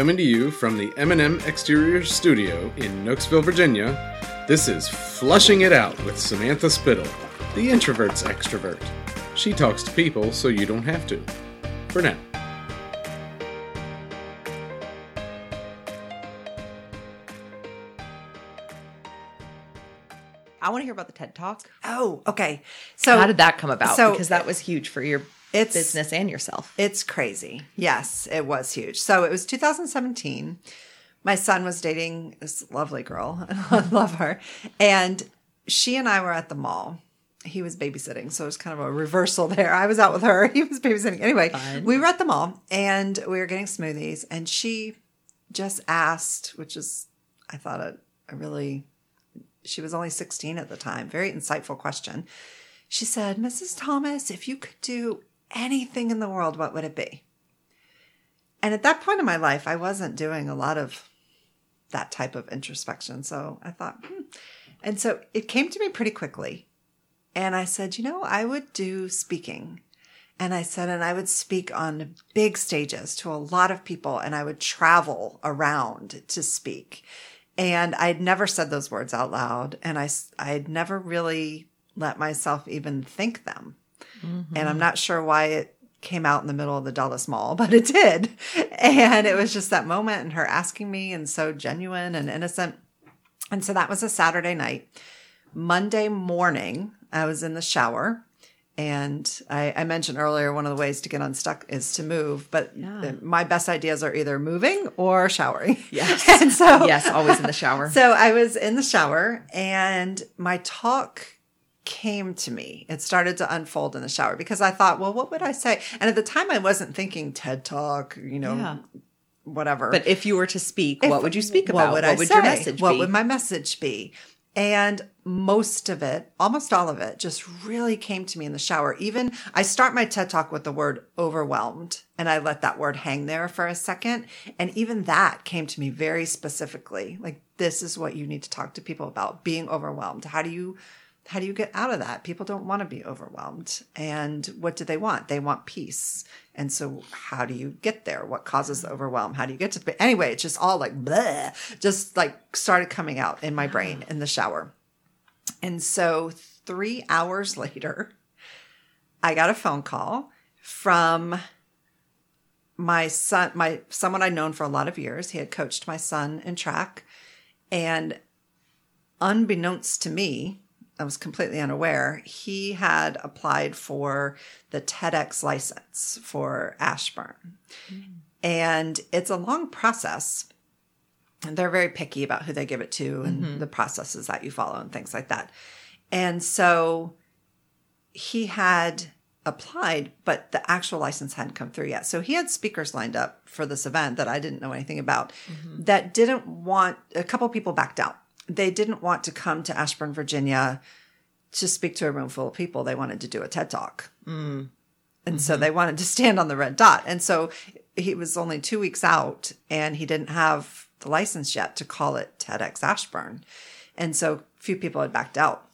Coming to you from the M&M Exterior Studio in Knoxville, Virginia, this is Flushing It Out with Samantha Spittle, the introvert's extrovert. She talks to people so you don't have to. For now. I want to hear about the TED Talk. Oh, okay. So How did that come about? so- because that was huge for your It's- business and yourself. It's crazy. Yes, it was huge. So it was 2017. My son was dating this lovely girl. I love her. And she and I were at the mall. He was babysitting. So it was kind of a reversal there. I was out with her. He was babysitting. Anyway, Fun. we were at the mall and we were getting smoothies. And she just asked, which is, I thought, a, a really, she was only 16 at the time, very insightful question. She said, Mrs. Thomas, if you could do anything in the world, what would it be? And at that point in my life, I wasn't doing a lot of that type of introspection. So I thought, hmm. and so it came to me pretty quickly. And I said, you know, I would do speaking. And I said, and I would speak on big stages to a lot of people and I would travel around to speak. And I'd never said those words out loud. And I, I'd never really let myself even think them. And I'm not sure why it came out in the middle of the Dulles Mall, but it did. And it was just that moment and her asking me and so genuine and innocent. And so that was a Saturday night. Monday morning, I was in the shower. And I, I mentioned earlier, one of the ways to get unstuck is to move. But Yeah. my best ideas are either moving or showering. Yes. and so, yes, always in the shower. so I was in the shower and my talk came to me. It started to unfold in the shower because I thought, well, what would I say? And at the time I wasn't thinking TED Talk, you know, Yeah. whatever. but if you were to speak, If- what would you speak about? What would, what I would say? your message What be? would my message be? And most of it, almost all of it, just really came to me in the shower. Even I start my TED talk with the word overwhelmed and I let that word hang there for a second. And even that came to me very specifically. Like, this is what you need to talk to people about being overwhelmed. How do you how do you get out of that? People don't want to be overwhelmed. And what do they want? They want peace. And so how do you get there? What causes the overwhelm? How do you get to the anyway, it's just all like bleh, just like started coming out in my brain in the shower. And so three hours later, I got a phone call from my son, my someone I'd known for a lot of years. He had coached my son in track. And unbeknownst to me, I was completely unaware, he had applied for the TEDx license for Ashburn. Hmm. And it's a long process. And they're very picky about who they give it to and mm-hmm. the processes that you follow and things like that. And so he had applied, but the actual license hadn't come through yet. So he had speakers lined up for this event that I didn't know anything about mm-hmm. that didn't want, a couple people backed out. They didn't want to come to Ashburn, Virginia to speak to a room full of people. They wanted to do a TED talk. Mm. And so mm-hmm. they wanted to stand on the red dot. And so he was only two weeks out and he didn't have the license yet to call it TEDx Ashburn. And so a few people had backed out.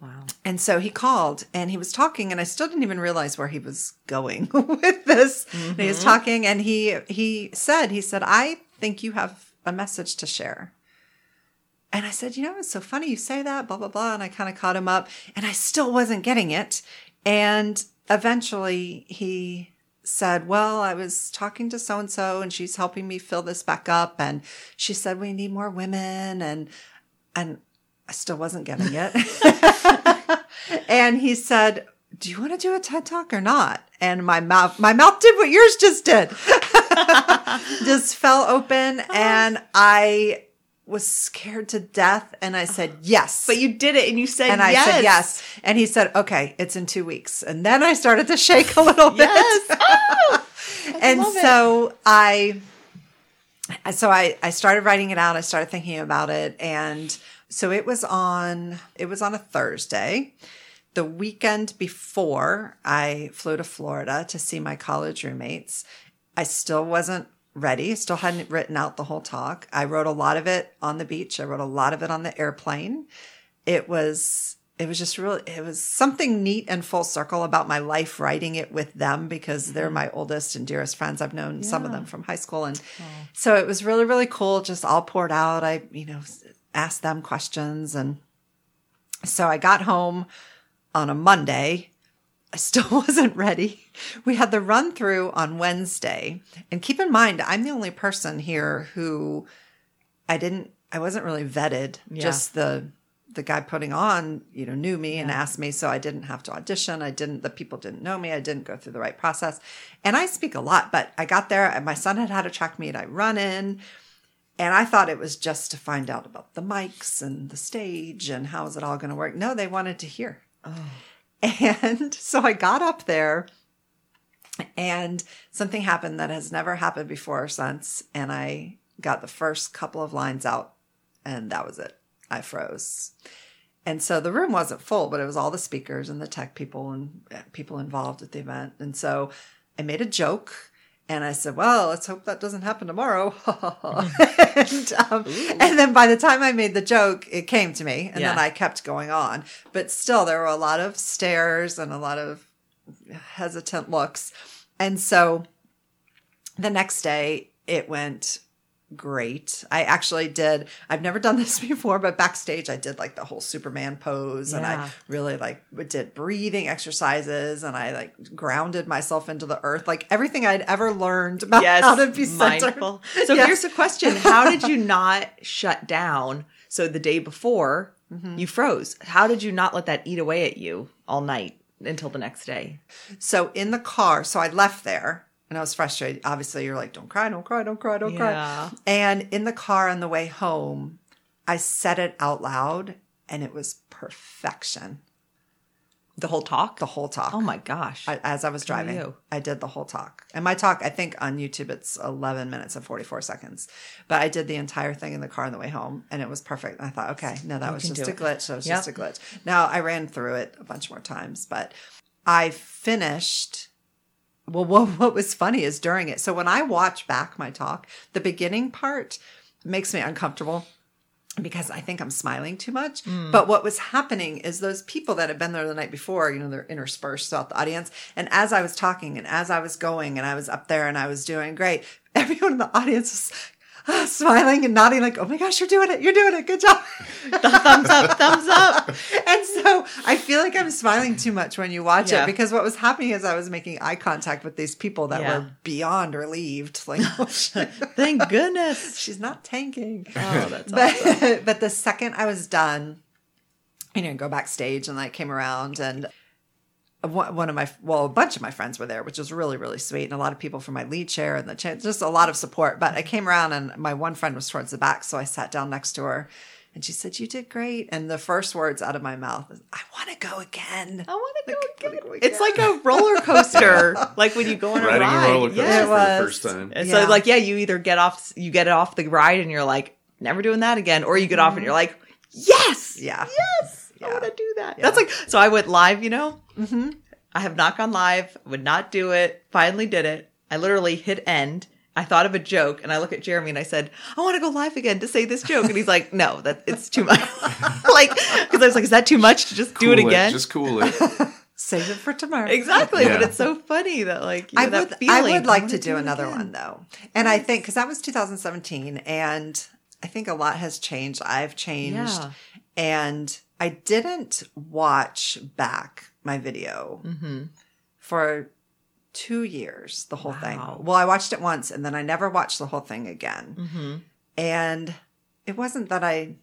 wow. And so he called and he was talking and I still didn't even realize where he was going with this. And he was mm-hmm. talking and he he said, he said, I think you have a message to share. And I said, you know, it's so funny you say that, blah, blah, blah. And I kind of caught him up and I still wasn't getting it. And eventually he said, well, I was talking to so and so and she's helping me fill this back up. And she said, we need more women. And, and I still wasn't getting it. and he said, do you want to do a TED talk or not? And my mouth, my mouth did what yours just did. just fell open and I was scared to death. And I said, yes. But you did it and you said and I yes. said yes. And he said, okay, it's in two weeks. And then I started to shake a little bit. Yes. Oh, and love it. so I, so I, I started writing it out. I started thinking about it. And so it was on, it was on a Thursday. The weekend before I flew to Florida to see my college roommates, I still wasn't ready. Still hadn't written out the whole talk. I wrote a lot of it on the beach. I wrote a lot of it on the airplane. It was it was just really it was something neat and full circle about my life writing it with them because they're my oldest and dearest friends i've known some of them from high school and so it was really really cool just all poured out i you know asked them questions and so i got home on a monday I still wasn't ready. We had the run through on Wednesday. And keep in mind, I'm the only person here who I didn't I wasn't really vetted. Yeah. Just the the guy putting on, you know, knew me and asked me, so I didn't have to audition. I didn't the people didn't know me. I didn't go through the right process. And I speak a lot, but I got there and my son had had a track meet. I run in and I thought it was just to find out about the mics and the stage and how is it all going to work. No, they wanted to hear. Oh. And so I got up there and something happened that has never happened before or since. And I got the first couple of lines out and that was it. I froze. And so the room wasn't full, but it was all the speakers and the tech people and uh, people involved at the event. And so I made a joke and I said, well, let's hope that doesn't happen tomorrow. and, um, and then by the time I made the joke, it came to me and then I kept going on. But still, there were a lot of stares and a lot of hesitant looks. And so the next day, it went great. I actually did, I've never done this before, but backstage, I did like the whole Superman pose and I really like did breathing exercises and I like grounded myself into the earth, like everything I'd ever learned about Yes, how to be centered. mindful. So Yes. here's the question: How did you not shut down? So the day before Mm-hmm. you froze. How did you not let that eat away at you all night until the next day? So in the car, so I left there and I was frustrated. Obviously, you're like, don't cry, don't cry, don't cry, don't Yeah. cry. And in the car on the way home, I said it out loud and it was perfection. The whole talk. The whole talk. oh my gosh! I, as I was driving, you. I did the whole talk. And my talk, I think on YouTube, it's 11 minutes and 44 seconds. But I did the entire thing in the car on the way home and it was perfect. And I thought, okay, no, that was just a it. glitch. That was Yep. just a glitch. Now I ran through it a bunch more times, but I finished. Well, what, what was funny is during it. So when I watch back my talk, the beginning part makes me uncomfortable because I think I'm smiling too much. Hmm. But what was happening is those people that had been there the night before, you know, they're interspersed throughout the audience. And as I was talking and as I was going and I was up there and I was doing great, everyone in the audience was smiling and nodding like, oh my gosh, you're doing it. You're doing it. Good job. thumbs up, thumbs up. and so I feel like I'm smiling too much when you watch Yeah. it because what was happening is I was making eye contact with these people that Yeah. were beyond relieved. Like, oh. Thank goodness. she's not tanking. Oh, that's awesome. but but the second I was done, you know, go backstage and I came around and one one of my well, a bunch of my friends were there, which was really really sweet, and a lot of people from my lead chair and the chair just a lot of support. But I came around and my one friend was towards the back, so I sat down next to her. And she said, "You did great." And the first words out of my mouth is, "I want to go again." I want to Like, go I again. It's like a roller coaster, like when you go on a ride. a roller coaster Yeah. It for the first time. And Yeah. So like, yeah, you either get off, you get it off the ride, and you're like, never doing that again, or you get off and you're like, yes, Mm-hmm. Yeah. yes, I Yeah. want to do that. Yeah. That's like, so I went live, you know. Mm-hmm. I have not gone live. Would not do it. Finally did it. I literally hit end. I thought of a joke, and I look at Jeremy and I said, "I want to go live again to say this joke," and he's like, "No, that it's too much." like, because I was like, "Is that too much to just do Cool it again?" Just cool it. Save it for tomorrow. exactly, but it's so funny that like you I know, would, that I would like wanna to do another again. one though, and I think because that was 2017, and I think a lot has changed. I've changed, Yeah. and I didn't watch back my video Mm-hmm. for two years. The whole thing. Well, I watched it once, and then I never watched the whole thing again. Mm-hmm. And it wasn't that I,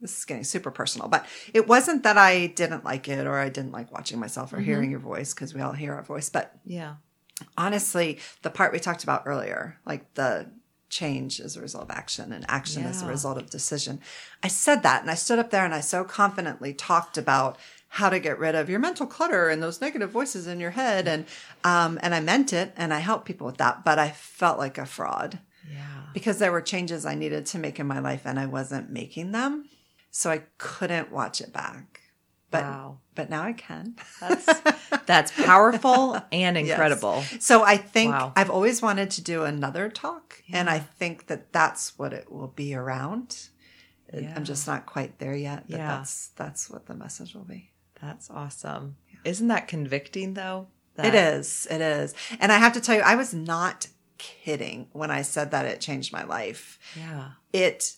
this is getting super personal, but it wasn't that I didn't like it or I didn't like watching myself or Mm-hmm. hearing your voice because we all hear our voice. But Yeah. honestly, the part we talked about earlier, like the change as a result of action and action as a result of decision, I said that and I stood up there and I so confidently talked about how to get rid of your mental clutter and those negative voices in your head and um and I meant it and I helped people with that but I felt like a fraud Yeah. because there were changes I needed to make in my life and I wasn't making them. So I couldn't watch it back. But Wow. but now I can. That's that's powerful and Yes. incredible. So I think Wow. I've always wanted to do another talk and I think that that's what it will be around Yeah. I'm just not quite there yet. But Yeah. that's that's what the message will be. That's awesome. Isn't that convicting though? It is. It is. And I have to tell you, I was not kidding when I said that it changed my life. Yeah. It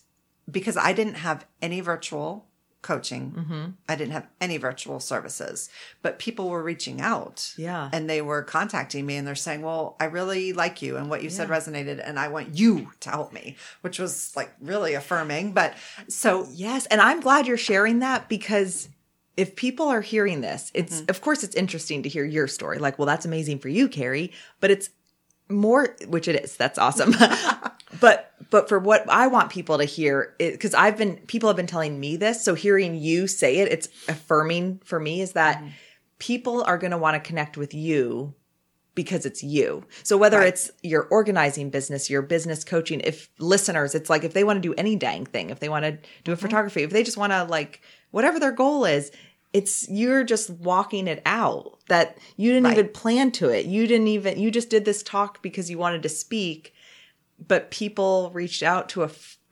because I didn't have any virtual coaching. Mm-hmm. I didn't have any virtual services, but people were reaching out. Yeah. And they were contacting me and they're saying, Well, I really like you and what you said resonated and I want you to help me, which was like really affirming. But so Yes, and I'm glad you're sharing that because if people are hearing this, it's of course it's interesting to hear your story. Like, well, that's amazing for you, Carrie, but it's more which it is. That's awesome. but but for what I want people to hear because I've been people have been telling me this, so hearing you say it, it's affirming for me is that people are going to want to connect with you because it's you. So whether Right. it's your organizing business, your business coaching, if listeners, it's like if they want to do any dang thing, if they want to do a Mm-hmm. photography, if they just want to like whatever their goal is, it's you're just walking it out that you didn't Right. even plan to it. You didn't even you just did this talk because you wanted to speak, but people reached out to a,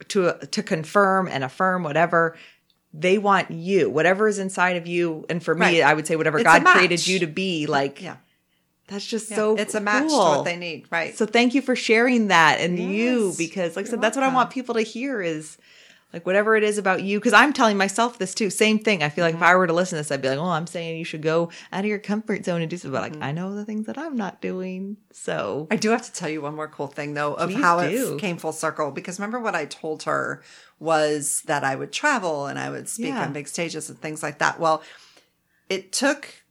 to a, to confirm and affirm whatever they want you, whatever is inside of you. And for me, Right. I would say whatever It's God created you to be, like yeah. that's just yeah. so it's a match cool. to what they need. Right. So thank you for sharing that and you because like I said that's what I want people to hear is like whatever it is about you because I'm telling myself this too same thing I feel like Mm-hmm. if I were to listen to this I'd be like oh I'm saying you should go out of your comfort zone and do something but Mm-hmm. like I know the things that I'm not doing so I do have to tell you one more cool thing though of Please how do. it came full circle because remember what I told her was that I would travel and I would speak Yeah. on big stages and things like that. Well, it took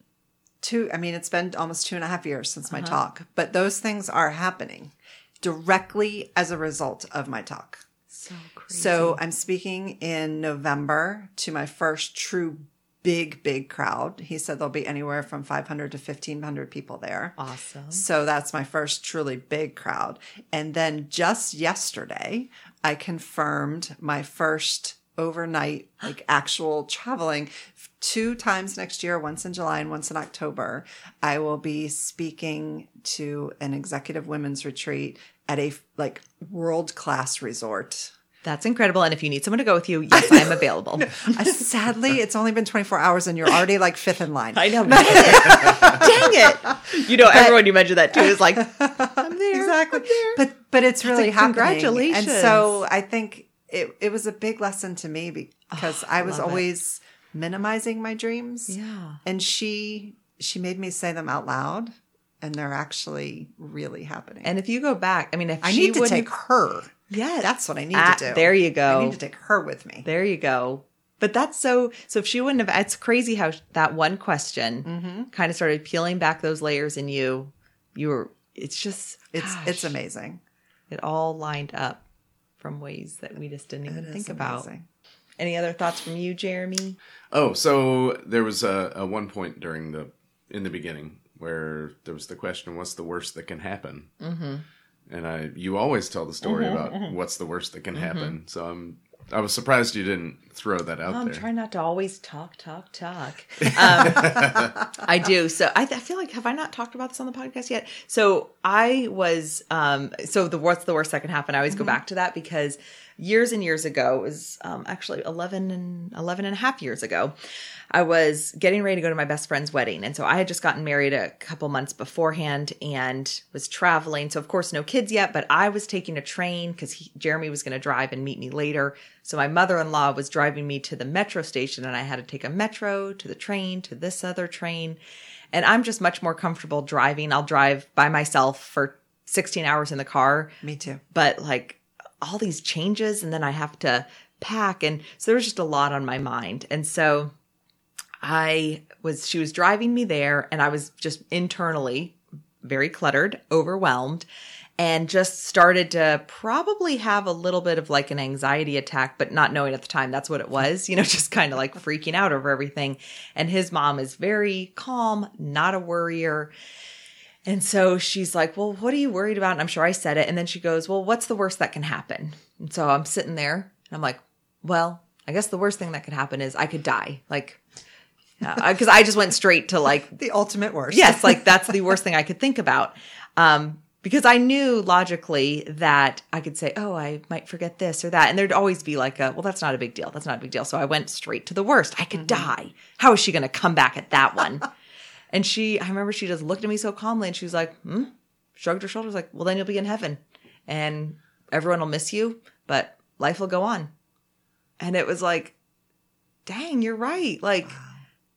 two, I mean, it's been almost two and a half years since Uh-huh. my talk, but those things are happening directly as a result of my talk. So crazy So I'm speaking in November to my first true big, big crowd. He said there'll be anywhere from 500 to 1500 people there. awesome So that's my first truly big crowd. And then just yesterday, I confirmed my first overnight, like actual traveling two times next year, once in July and once in October. I will be speaking to an executive women's retreat at a like world class resort. that's incredible and if you need someone to go with you yes I am available Sadly, it's only been 24 hours and you're already like fifth in line. I know dang it you know everyone you mentioned that too is like I'm there exactly I'm there. but but it's really happening congratulations. and so i think it, it was a big lesson to me because ah, i was love it. always minimizing my dreams yeah and she she made me say them out loud and they're actually really happening and if you go back I mean if i she need to wouldn't- take her yeah, that's what i need Ah, to do there you go. i need to take her with me There you go. But that's so. So if she wouldn't have, it's crazy how that one question Mm-hmm. kind of started peeling back those layers in you. You were. It's just. it's gosh, it's amazing It all lined up from ways that we just didn't even It is think about. amazing. Any other thoughts from you, Jeremy? Oh, so there was a, a one point during the in the beginning where there was the question, "What's the worst that can happen?" Mm-hmm. And I, you always tell the story about what's the worst that can happen. So I'm, I was surprised you didn't throw that out Oh, I'm there. trying not to always talk, talk, talk. Um, I do. So I, I feel like have I not talked about this on the podcast yet? So I was. Um, so the what's the worst that can happen? I always go back to that because years and years ago it was um, actually 11 and 11 and a half years ago. I was getting ready to go to my best friend's wedding. And so I had just gotten married a couple months beforehand and was traveling. So, of course, no kids yet, but I was taking a train because Jeremy was going to drive and meet me later. So, my mother in law was driving me to the metro station, and I had to take a metro to the train to this other train. And I'm just much more comfortable driving. I'll drive by myself for 16 hours in the car me too but like all these changes and then I have to pack and so there was just a lot on my mind. And so I was she was driving me there and I was just internally very cluttered, overwhelmed and just started to probably have a little bit of like an anxiety attack but not knowing at the time that's what it was, you know, just kind of like freaking out over everything. And his mom is very calm, not a worrier. And so she's like, Well, what are you worried about? And I'm sure I said it. And then she goes, Well, what's the worst that can happen? And so I'm sitting there and I'm like, Well, I guess the worst thing that could happen is I could die. Like, uh, uh, because I just went straight to like, the ultimate worst yes, like that's the worst thing I could think about. Um, because I knew logically that I could say, "Oh, I might forget this or that," and there'd always be like a, "Well, that's not a big deal. That's not a big deal." So I went straight to the worst. I could mm-hmm. die. How is she going to come back at that one? and she, I remember she just looked at me so calmly, and she was like, "Hmm," shrugged her shoulders, like, "Well, then you'll be in heaven, and everyone will miss you, but life will go on." And it was like, "Dang, you're right." Like.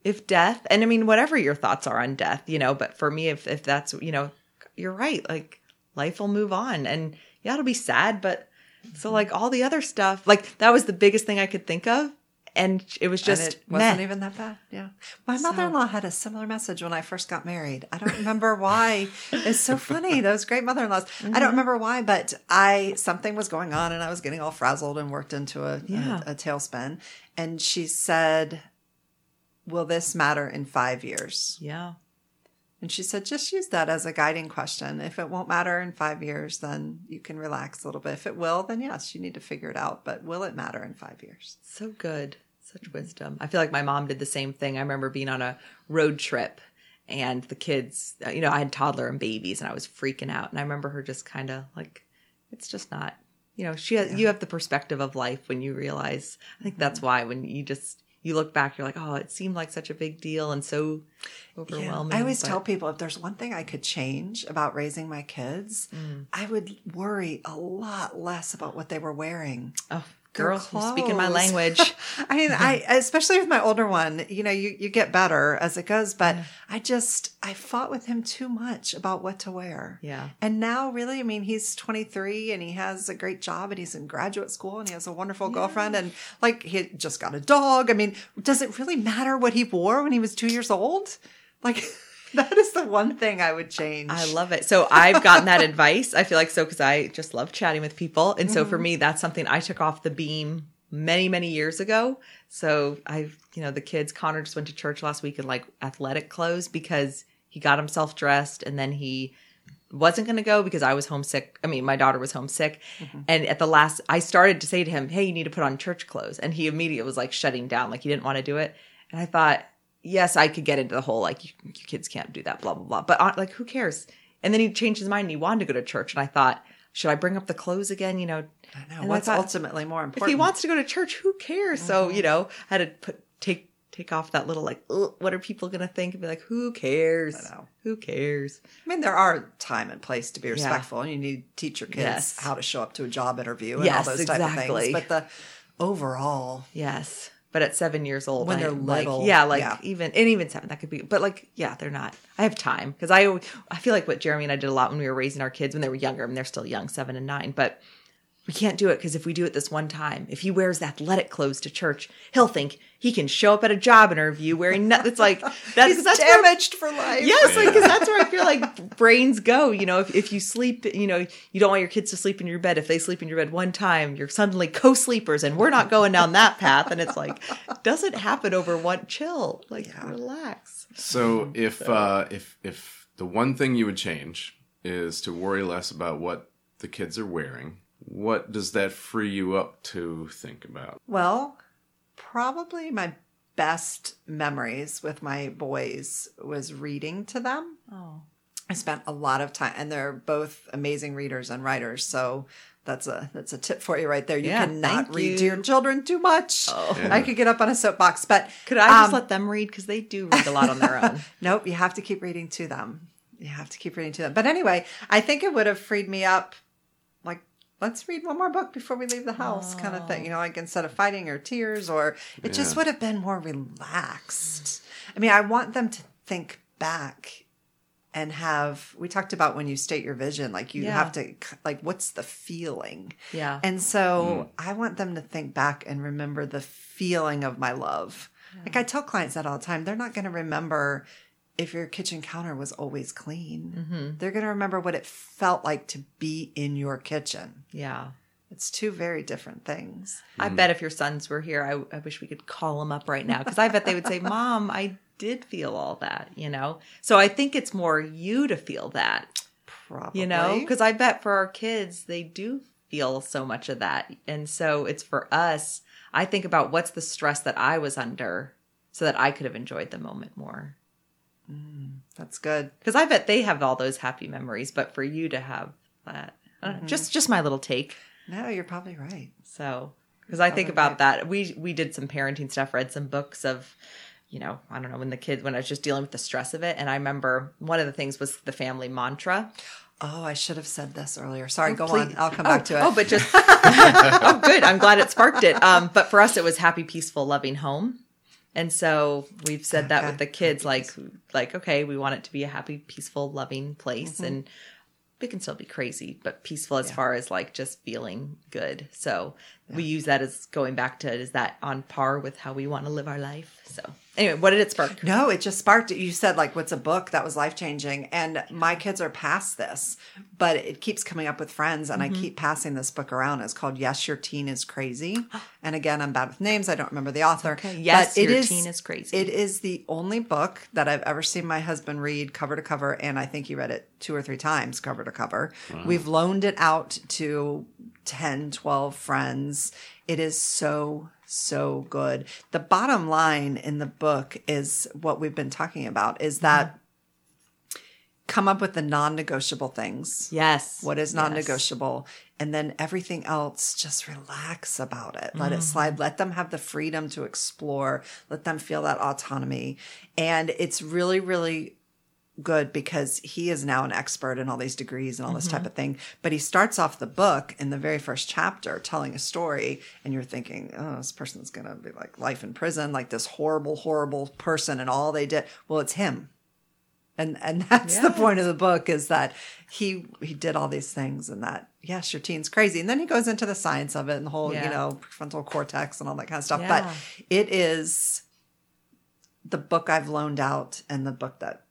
If death, and I mean, whatever your thoughts are on death, you know, but for me, if, if that's, you know, you're right. Like life will move on and yeah, it'll be sad, but so like all the other stuff, like that was the biggest thing I could think of. And it was just, and it wasn't meh. even that bad. Yeah. My mother in law had a similar message when I first got married. I don't remember why. It's so funny. Those great mother in laws. I Mm-hmm. don't remember why, but I, something was going on and I was getting all frazzled and worked into a, Yeah. a, a tailspin. And she said, Will this matter in five years? yeah. And she said, just use that as a guiding question. If it won't matter in five years, then you can relax a little bit. If it will, then yes, you need to figure it out. But will it matter in five years? So good. Such wisdom. I feel like my mom did the same thing. I remember being on a road trip and the kids, you know, I had toddler and babies and I was freaking out. And I remember her just kind of like, it's just not, you know, she has, you have the perspective of life when you realize, I think that's mm-hmm. why when you just, you look back, you're like, oh, it seemed like such a big deal and so overwhelming. I always but- tell people if there's one thing I could change about raising my kids, mm. I would worry a lot less about what they were wearing. oh, girl, speaking my language. I mean, I especially with my older one, you know, you, you get better as it goes, but I just I fought with him too much about what to wear. Yeah. And now really, I mean, he's 23 and he has a great job and he's in graduate school and he has a wonderful girlfriend and like he just got a dog. I mean, does it really matter what he wore when he was 2 years old? Like that is the one thing I would change. I love it. So I've gotten that advice. I feel like so because I just love chatting with people, and so for Mm-hmm. me, that's something I took off the beam many many years ago. So I've you know the kids. Connor just went to church last week in like athletic clothes because he got himself dressed, and then he wasn't going to go because I was homesick. I mean, my daughter was homesick. Mm-hmm. And at the last, I started to say to him, Hey, you need to put on church clothes. And he immediately was like shutting down, like he didn't want to do it. And I thought, yes, I could get into the whole, like, you, you kids can't do that, blah, blah, blah. But uh, like, who cares? And then he changed his mind and he wanted to go to church. And I thought, should I bring up the clothes again? You know, I know and what's thought, ultimately more important? if he wants to go to church, who cares? So, Mm-hmm. you know, I had to put, take, take off that little like, what are people going to think? And be like, who cares? I know. Who cares? I mean, there are time and place to be respectful, and you need to teach your kids Yes. how to show up to a job interview and Yes, all those type of things. But the overall, Yes. But at seven years old, When I- they're like, little, yeah, like yeah. even and even seven, that could be. But like, yeah, they're not. I have time because I, I feel like what Jeremy and I did a lot when we were raising our kids when they were younger. I mean, they're still young, seven and nine, but we can't do it because if we do it this one time, if he wears athletic clothes to church, he'll think he can show up at a job interview wearing. No, it's like that's he's that's where- for life. Yes, like because that's where I feel like brains go. You know, if, if you sleep, you know, you don't want your kids to sleep in your bed. If they sleep in your bed one time, you're suddenly co-sleepers, and we're not going down that path. And it's like, doesn't happen over one. Chill, like relax. So if uh, if if the one thing you would change is to worry less about what the kids are wearing, what does that free you up to think about? Well, probably my best memories with my boys was reading to them. Oh, I spent a lot of time, and they're both amazing readers and writers. So that's a that's a tip for you right there. You Yeah, cannot thank read to your children too much. Oh. I could get up on a soapbox, but could I just um, let them read because they do read a lot on their own? Nope, you have to keep reading to them. You have to keep reading to them. But anyway, I think it would have freed me up like let's read one more book before we leave the house kind of thing, you oh. know, like instead of fighting or tears or it just would have been more relaxed. I mean, I want them to think back and have we talked about when you state your vision like you Yeah. have to like what's the feeling Yeah. and so mm-hmm. I want them to think back and remember the feeling of my love. Like I tell clients that all the time. They're not going to remember if your kitchen counter was always clean. Mm-hmm. They're going to remember what it felt like to be in your kitchen. yeah. It's two very different things. I mm. bet if your sons were here, I, I wish we could call them up right now because I bet they would say, "Mom, I did feel all that," you know. So I think it's more you to feel that, Probably. you know, because I bet for our kids they do feel so much of that, and so it's for us. I think about what's the stress that I was under, so that I could have enjoyed the moment more. Mm, that's good. Because I bet they have all those happy memories, but for you to have that, I don't know, just just my little take. No, you're probably right. So, because I think about that, we we did some parenting stuff, read some books of, you know, I don't know when the kids when I was just dealing with the stress of it, and I remember one of the things was the family mantra. Oh, I should have said this earlier. Sorry, oh, go Please- on. I'll come oh, back to it. Oh, but just oh, good. I'm glad it sparked it. Um, but for us, it was happy, peaceful, loving home. And so we've said that Okay. with the kids, like, like okay, we want it to be a happy, peaceful, loving place, Mm-hmm. and it can still be crazy, but peaceful as far as like just feeling good. So we use that as going back to is that on par with how we want to live our life. So anyway, what did it spark? No, it just sparked it. You said like, "What's a book that was life changing?" And my kids are past this, but it keeps coming up with friends, and Mm-hmm. I keep passing this book around. It's called "Yes, Your Teen Is Crazy." And again, I'm bad with names. I don't remember the author. okay. Yes, But it Your Teen Is Crazy. It is the only book that I've ever seen my husband read cover to cover, and I think he read it two or three times cover to cover. We've loaned it out to 10, 12 friends. It is so, so good. The bottom line in the book is what we've been talking about is that come up with the non negotiable things. Yes. What is non negotiable? And then everything else, just relax about it. Let Mm-hmm. it slide. Let them have the freedom to explore. Let them feel that autonomy. And it's really, really good because he is now an expert in all these degrees and all this Mm-hmm. type of thing. But he starts off the book in the very first chapter telling a story, and you're thinking, oh, this person's going to be like life in prison, like this horrible, horrible person, and all they did. Well, it's him. And and that's the point of the book is that he he did all these things and that yes, your teen's crazy. And then he goes into the science of it and the whole, Yeah. you know, prefrontal cortex and all that kind of stuff. Yeah. But it is the book I've loaned out and the book that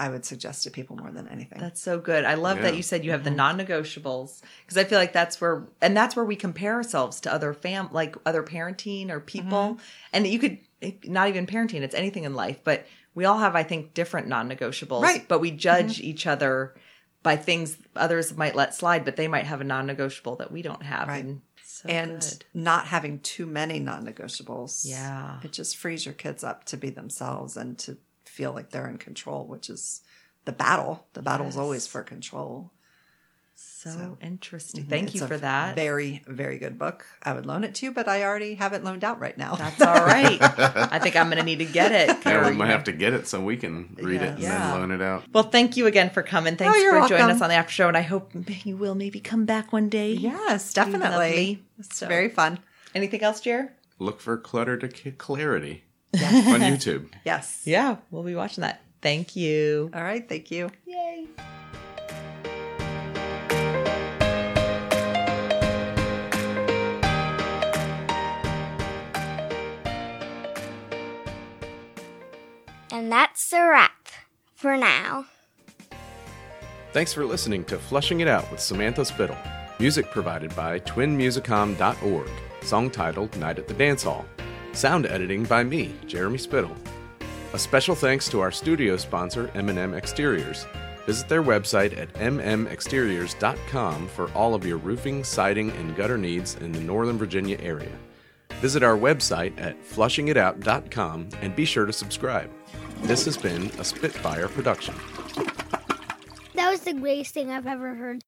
I would suggest to people more than anything. That's so good. I love that you said you have Mm-hmm. the non-negotiables because I feel like that's where and that's where we compare ourselves to other fam like other parenting or people. Mm-hmm. And you could not even parenting, it's anything in life, but we all have I think different non-negotiables, Right. Mm-hmm. but we judge each other by things others might let slide, but they might have a non-negotiable that we don't have. Right. And, so and good. not having too many non-negotiables. Yeah. It just frees your kids up to be themselves and to feel like they're in control, which is the battle. The battle is always for control. so, interesting. Mm-hmm. Thank It's you a for that. Very, very good book. I would loan it to you, but I already have it loaned out right now. That's all right. I think I'm going to need to get it. Yeah, Carrie. we might have to get it so we can read Yeah. it and Yeah. then loan it out. Well, thank you again for coming. Thanks Oh, you're for joining us on the after show, and I hope you will maybe come back one day. yes, definitely. It's So- very fun. Anything else, Jer? Look for Clutter to K- Clarity on YouTube. Yes. Yeah, we'll be watching that. Thank you. All right. Thank you. Yay. And that's a wrap for now. Thanks for listening to Flushing It Out with Samantha Spittle. Music provided by twinmusicom.org. Song titled Night at the Dance Hall. Sound editing by me, Jeremy Spittle. A special thanks to our studio sponsor, M&M Exteriors. Visit their website at mmexteriors.com for all of your roofing, siding, and gutter needs in the Northern Virginia area. Visit our website at flushingitout.com and be sure to subscribe. This has been a Spitfire production. That was the greatest thing I've ever heard.